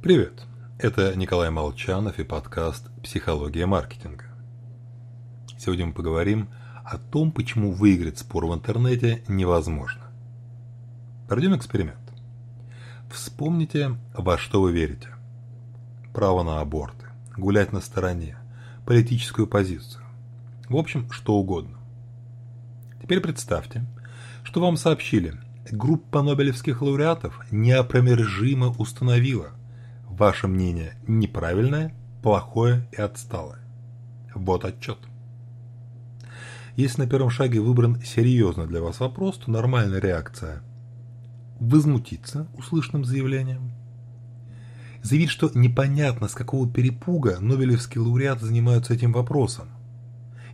Привет! Это Николай Молчанов и подкаст «Психология маркетинга». Сегодня мы поговорим о том, почему выиграть спор в интернете невозможно. Проведем эксперимент. Вспомните, во что вы верите. Право на аборты, гулять на стороне, политическую позицию. В общем, что угодно. Теперь представьте, что вам сообщили, группа нобелевских лауреатов неопромержимо установила, Ваше мнение неправильное, плохое и отсталое. Вот отчет. Если на первом шаге выбран серьезно для вас вопрос, то нормальная реакция – возмутиться услышанным заявлением, заявить, что непонятно, с какого перепуга Нобелевские лауреаты занимаются этим вопросом.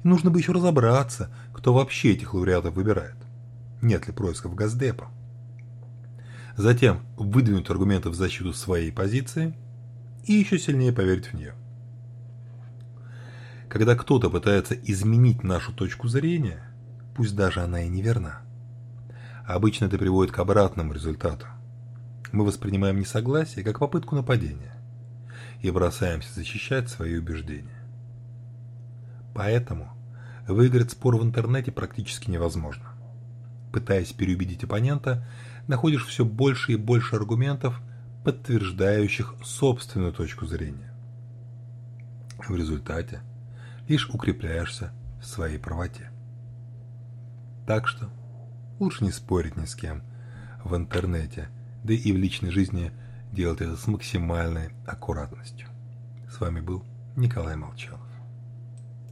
И нужно бы еще разобраться, кто вообще этих лауреатов выбирает. Нет ли происков Газдепа затем выдвинуть аргументы в защиту своей позиции и еще сильнее поверить в нее. Когда кто-то пытается изменить нашу точку зрения, пусть даже она и неверна, обычно это приводит к обратному результату. Мы воспринимаем несогласие как попытку нападения и бросаемся защищать свои убеждения. Поэтому выиграть спор в интернете практически невозможно. Пытаясь переубедить оппонента, находишь все больше и больше аргументов, подтверждающих собственную точку зрения. В результате лишь укрепляешься в своей правоте. Так что лучше не спорить ни с кем в интернете, да и в личной жизни делать это с максимальной аккуратностью. С вами был Николай Молчанов.